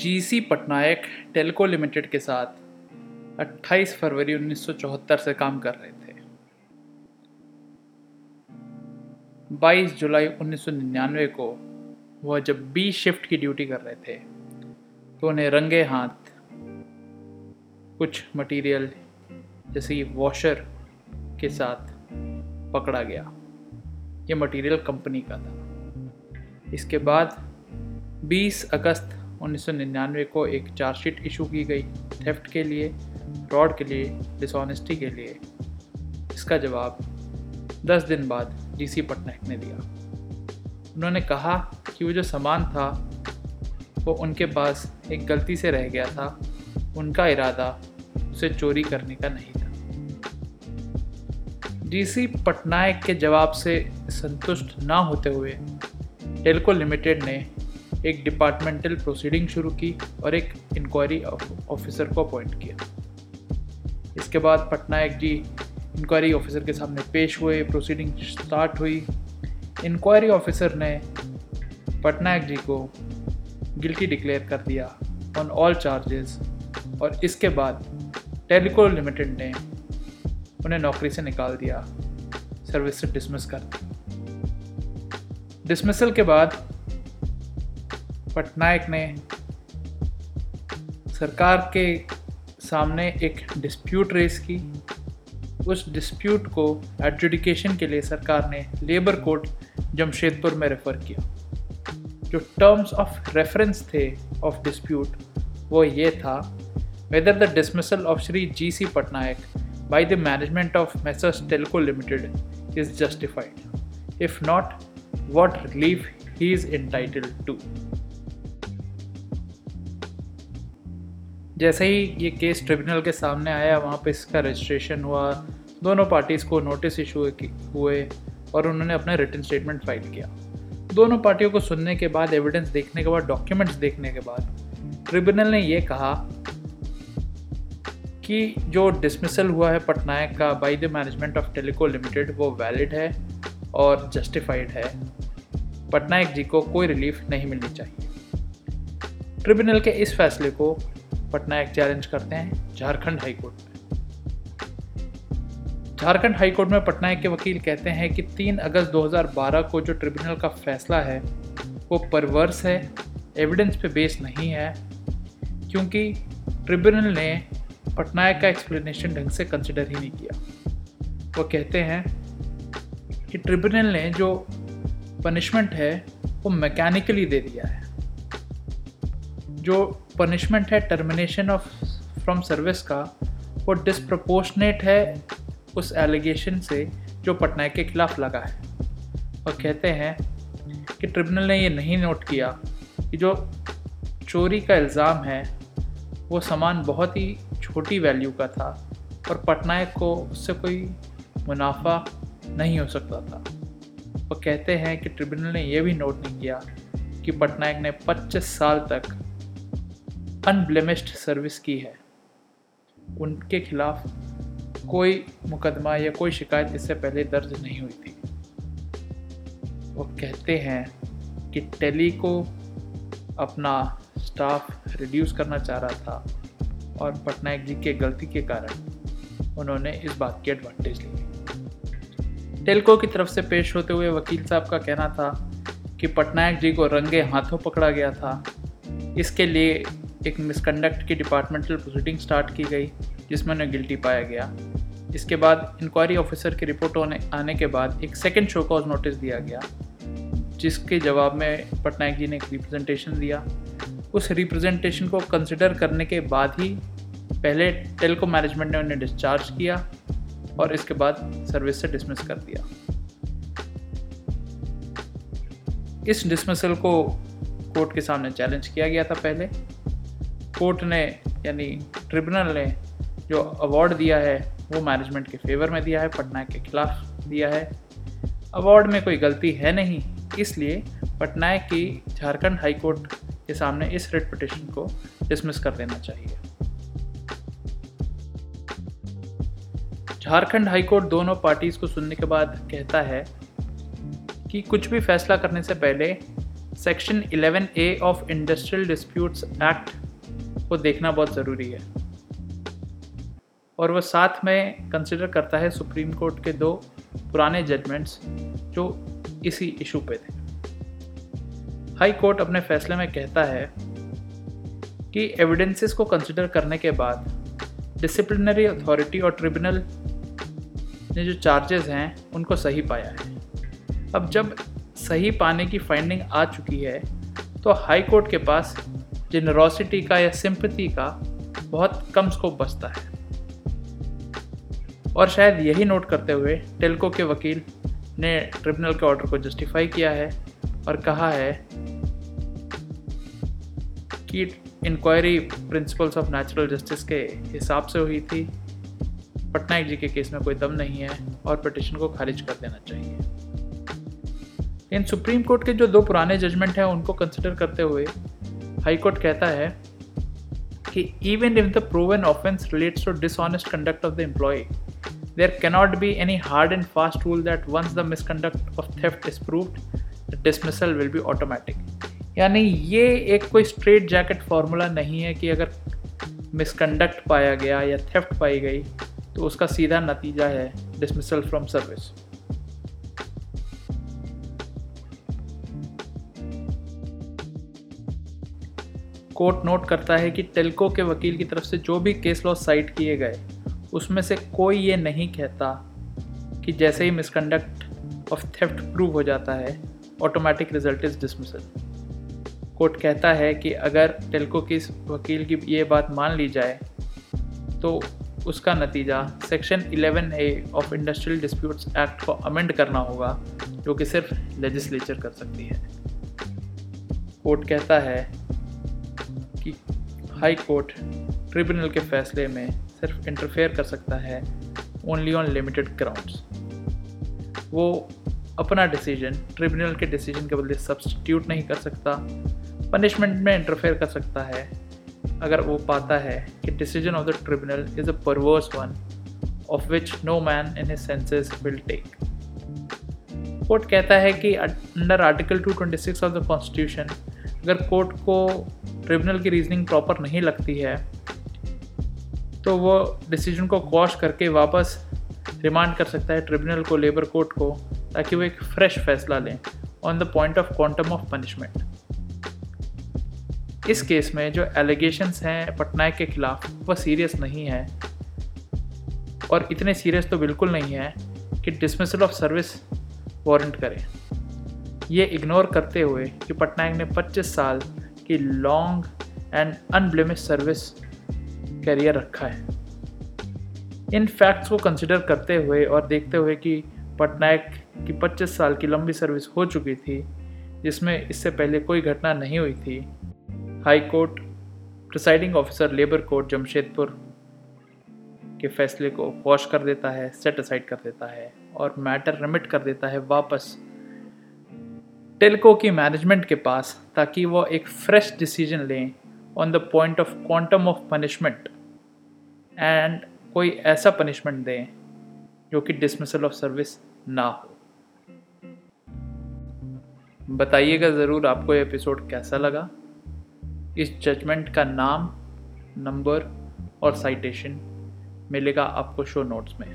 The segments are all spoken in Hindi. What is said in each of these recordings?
GC Patnaik Telco limited के साथ 28 फरवरी 1974 से काम कर रहे थे। 22 जुलाई 1999 को वह जब बी शिफ्ट की ड्यूटी कर रहे थे तो उन्हें रंगे हाथ कुछ मटेरियल जैसे कि वॉशर के साथ पकड़ा गया। ये मटेरियल कंपनी का था। इसके बाद 20 अगस्त 1999 को एक चार्जशीट इशू की गई थेफ्ट के लिए, फ्रॉड के लिए डिसऑनेस्टी के लिए। इसका जवाब 10 दिन बाद जीसी पटनायक ने दिया। उन्होंने कहा कि वो जो सामान था, वो उनके पास एक गलती से रह गया था। उनका इरादा उसे चोरी करने का नहीं था। डीसी पटनायक के जवाब से संतुष्ट ना होते हुए टेलको लिमिटेड ने एक डिपार्टमेंटल प्रोसीडिंग शुरू की और एक इंक्वायरी ऑफिसर को अपॉइंट किया। इसके बाद पटनायक जी इंक्वायरी ऑफिसर के सामने पेश हुए प्रोसीडिंग स्टार्ट हुई। इंक्वायरी ऑफिसर ने पटनायक जी को गिल्टी डिक्लेयर कर दिया ऑन ऑल चार्जेस और इसके बाद टेलीको लिमिटेड ने उन्हें नौकरी से निकाल दिया। सर्विस से डिसमिस कर दी। डिसमिसल के बाद पटनायक ने सरकार के सामने एक डिस्प्यूट रेस की। उस डिस्प्यूट को एडजुडिकेशन के लिए सरकार ने लेबर कोर्ट जमशेदपुर में रेफ़र किया। जो टर्म्स ऑफ़ रेफरेंस थे ऑफ़ डिस्प्यूट वो ये था whether the dismissal of Shri G C Patnaik by the management of messrs Telco limited is justified if not what relief he is entitled to जैसे ही ये केस ट्रिब्यूनल के सामने आया, वहाँ पे इसका रजिस्ट्रेशन हुआ। दोनों पार्टीज़ को नोटिस इशू हुए और उन्होंने अपना रिटर्न स्टेटमेंट फ़ाइल किया। दोनों पार्टियों को सुनने के बाद एविडेंस देखने के बाद डॉक्यूमेंट्स देखने के बाद ट्रिब्यूनल ने ये कहा कि जो डिसमिसल हुआ है पटनायक का by the management of Telco limited वो वैलिड है और जस्टिफाइड है। पटनायक जी को कोई रिलीफ नहीं मिलनी चाहिए। ट्रिब्यूनल के इस फैसले को पटनायक चैलेंज करते हैं, झारखंड हाईकोर्ट में। झारखंड हाईकोर्ट में पटनायक के वकील कहते हैं कि 3 अगस्त 2012 को जो ट्रिब्यूनल का फैसला है, वो परवर्स है एविडेंस पे बेस नहीं है, क्योंकि ट्रिब्यूनल ने पटनायक का एक्सप्लेनेशन ढंग से कंसिडर ही नहीं किया। वो कहते हैं कि ट्रिब्यूनल ने जो पनिशमेंट है, वो मैकेनिकली दे दिया है। जो पनिशमेंट है टर्मिनेशन ऑफ़ फ्रॉम सर्विस का, वो डिसप्रपोर्शनेट है उस एलिगेशन से जो पटनायक के खिलाफ लगा है। और कहते हैं कि ट्रिब्यूनल ने ये नहीं नोट किया कि जो चोरी का इल्ज़ाम है, वो सामान बहुत ही छोटी वैल्यू का था और पटनायक को उससे कोई मुनाफा नहीं हो सकता था। वो कहते हैं कि ट्रिब्यूनल ने यह भी नोट नहीं किया कि पटनायक ने 25 साल तक अनब्लेमिस्ड सर्विस की है। उनके खिलाफ कोई मुकदमा या कोई शिकायत इससे पहले दर्ज नहीं हुई थी। वो कहते हैं कि टेली को अपना स्टाफ रिड्यूस करना चाह रहा था और पटनायक जी के गलती के कारण उन्होंने इस बात की एडवांटेज ली। टेलको की तरफ़ से पेश होते हुए वकील साहब का कहना था कि पटनायक जी को रंगे हाथों पकड़ा गया था। इसके लिए एक मिसकंडक्ट की डिपार्टमेंटल प्रोसीडिंग स्टार्ट की गई, जिसमें उन्हें गिल्टी पाया गया। इसके बाद इंक्वायरी ऑफिसर की रिपोर्ट होने, आने के बाद एक सेकेंड शो कॉज नोटिस दिया गया, जिसके जवाब में पटनायक जी ने एक रिप्रेजेंटेशन दिया। उस रिप्रेजेंटेशन को कंसिडर करने के बाद ही पहले टेलको मैनेजमेंट ने उन्हें डिस्चार्ज किया और इसके बाद सर्विस से डिसमिस कर दिया। इस डिसमिसल को कोर्ट के सामने चैलेंज किया गया था पहले। कोर्ट ने, यानी ट्रिब्यूनल ने जो अवार्ड दिया है, वो मैनेजमेंट के फेवर में दिया है पटनायक के खिलाफ दिया है। अवार्ड में कोई गलती है नहीं, इसलिए पटनायक की झारखंड हाई कोर्ट के सामने इस रिट पिटिशन को डिसमिस कर देना चाहिए। झारखंड हाई कोर्ट दोनों पार्टीज़ को सुनने के बाद कहता है कि कुछ भी फैसला करने से पहले section 11 A of industrial disputes act को देखना बहुत ज़रूरी है। और वह साथ में कंसिडर करता है सुप्रीम कोर्ट के दो पुराने जजमेंट्स जो इसी इशू पे थे। हाई कोर्ट अपने फैसले में कहता है कि एविडेंसेस को कंसिडर करने के बाद डिसिप्लिनरी अथॉरिटी और ट्रिब्यूनल ने जो चार्जेस हैं, उनको सही पाया है। अब जब सही पाने की फाइंडिंग आ चुकी है तो हाई कोर्ट के पास जेनरोसिटी का या सिंपति का बहुत कम स्कोप बचता है। और शायद यही नोट करते हुए टेल्को के वकील ने ट्रिब्यूनल के ऑर्डर को जस्टिफाई किया है और कहा है कि inquiry principles of natural justice के हिसाब से हुई थी। पटनायक जी के केस में कोई दम नहीं है और पिटिशन को खारिज कर देना चाहिए। इन सुप्रीम कोर्ट के जो दो पुराने जजमेंट हैं, उनको कंसिडर करते हुए हाई कोर्ट कहता है कि even if the proven offence relates to dishonest conduct of the employee there cannot be any hard and fast rule that once the misconduct of theft is proved dismissal will be automatic यानी ये एक कोई स्ट्रेट जैकेट फार्मूला नहीं है कि अगर मिसकंडक्ट पाया गया या थेफ्ट पाई गई तो उसका सीधा नतीजा है dismissal from service court note करता है कि टेल्को के वकील की तरफ़ से जो भी केस लॉ साइट किए गए, उसमें से कोई ये नहीं कहता कि जैसे ही मिसकंडक्ट ऑफ़ थेफ्ट प्रूव हो जाता है automatic result is dismissal court कहता है कि अगर टेल्को की वकील की ये बात मान ली जाए तो उसका नतीजा section 11 A of industrial disputes act को अमेंड करना होगा, जो कि सिर्फ़ लेजिस्लेचर कर सकती है। कोर्ट कहता है हाई कोर्ट ट्रिब्यूनल के फैसले में सिर्फ़ इंटरफेयर कर सकता है ओनली ऑन लिमिटेड ग्राउंड्स वो अपना डिसीज़न ट्रिब्यूनल के डिसीज़न के बदले सब्सटीट्यूट नहीं कर सकता पनिशमेंट में इंटरफेयर कर सकता है, अगर वो पाता है कि decision of the tribunal is a perverse one of which no man in his senses will take court कहता है कि under article 226 of the constitution अगर कोर्ट को ट्रिब्यूनल की रीजनिंग प्रॉपर नहीं लगती है तो वो डिसीज़न को क्वाश करके वापस रिमांड कर सकता है ट्रिब्यूनल को लेबर कोर्ट को, ताकि वो एक फ्रेश फैसला लें on the point of quantum of punishment इस केस में जो एलिगेशंस हैं पटनायक के खिलाफ वह सीरियस नहीं है और इतने सीरियस तो बिल्कुल नहीं है कि डिसमिसल ऑफ़ सर्विस वारंट करें। ये इग्नोर करते हुए कि पटनायक ने 25 साल की long and unblemish service career रखा है। इन फैक्ट्स को कंसिडर करते हुए और देखते हुए कि पटनायक की 25 साल की लंबी सर्विस हो चुकी थी, जिसमें इससे पहले कोई घटना नहीं हुई थी। High court presiding officer labour court Jamshedpur के फैसले को वॉश कर देता है सेट असाइड कर देता है और मैटर रिमिट कर देता है वापस टेलको की मैनेजमेंट के पास, ताकि वो एक फ्रेश डिसीज़न लें on the point of quantum of punishment and कोई ऐसा पनिशमेंट दें जो कि डिसमिसल ऑफ़ सर्विस ना हो। बताइएगा ज़रूर आपको ये एपिसोड कैसा लगा। इस जजमेंट का नाम नंबर और साइटेशन मिलेगा आपको शो नोट्स में।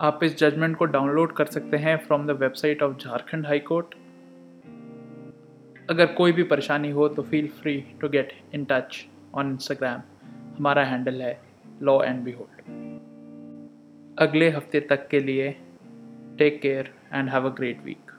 आप इस जजमेंट को डाउनलोड कर सकते हैं from the website of Jharkhand high court अगर कोई भी परेशानी हो तो feel free to get in touch on Instagram हमारा हैंडल है लॉ एंड बी होल्ड अगले हफ़्ते तक के लिए take care and have a great week